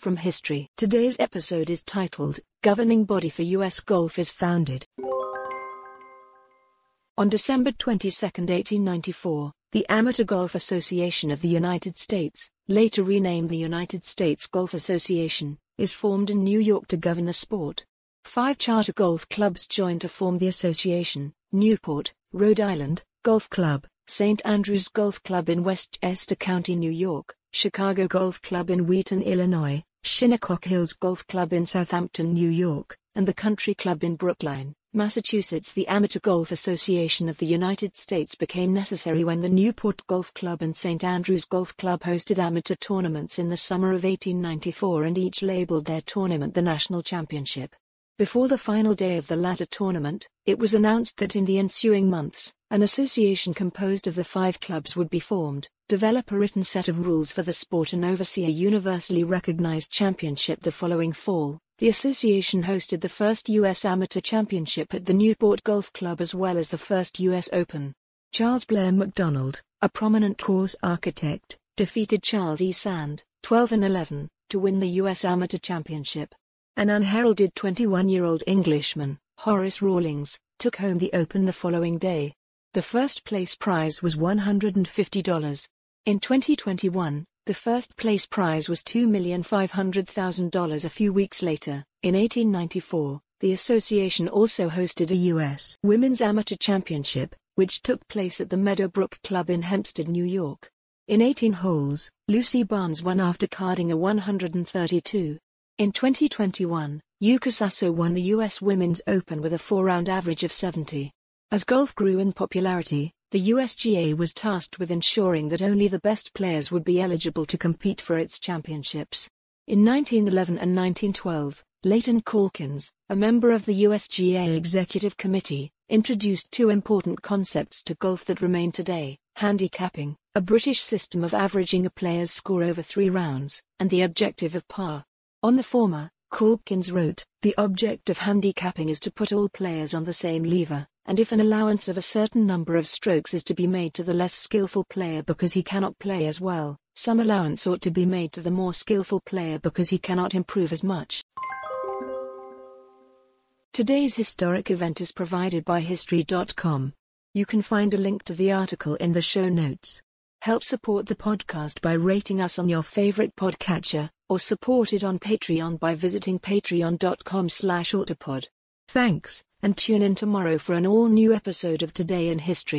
from history. Today's episode is titled, Governing Body for U.S. Golf is Founded. On December 22, 1894, the Amateur Golf Association of the United States, later renamed the United States Golf Association, is formed in New York to govern the sport. Five charter golf clubs joined to form the association Newport, Rhode Island, Golf Club, St. Andrews Golf Club in Westchester County, New York, Chicago Golf Club in Wheaton, Illinois, Shinnecock Hills Golf Club in Southampton, New York, and the Country Club in Brookline, Massachusetts. The Amateur Golf Association of the United States became necessary when the Newport Golf Club and St. Andrews Golf Club hosted amateur tournaments in the summer of 1894 and each labeled their tournament the National Championship. Before the final day of the latter tournament, it was announced that in the ensuing months, an association composed of the five clubs would be formed, develop a written set of rules for the sport and oversee a universally recognized championship the following fall. The association hosted the first U.S. Amateur Championship at the Newport Golf Club as well as the first U.S. Open. Charles Blair MacDonald, a prominent course architect, defeated Charles E. Sand, 12 and 11, to win the U.S. Amateur Championship. An unheralded 21-year-old Englishman, Horace Rawlins, took home the Open the following day. The first place prize was $150. In 2021, the first place prize was $2,500,000 a few weeks later. In 1894, the association also hosted a U.S. Women's Amateur Championship, which took place at the Meadowbrook Club in Hempstead, New York. In 18 holes, Lucy Barnes won after carding a 132. In 2021, Yuka Sasso won the U.S. Women's Open with a four-round average of 70. As golf grew in popularity, the USGA was tasked with ensuring that only the best players would be eligible to compete for its championships. In 1911 and 1912, Leighton Calkins, a member of the USGA Executive Committee, introduced two important concepts to golf that remain today handicapping, a British system of averaging a player's score over three rounds, and the objective of par. On the former, Calkins wrote, The object of handicapping is to put all players on the same lever, and if an allowance of a certain number of strokes is to be made to the less skillful player because he cannot play as well, some allowance ought to be made to the more skillful player because he cannot improve as much. Today's historic event is provided by History.com. You can find a link to the article in the show notes. Help support the podcast by rating us on your favorite podcatcher, or support it on Patreon by visiting patreon.com slash autopod. Thanks, and tune in tomorrow for an all-new episode of Today in History.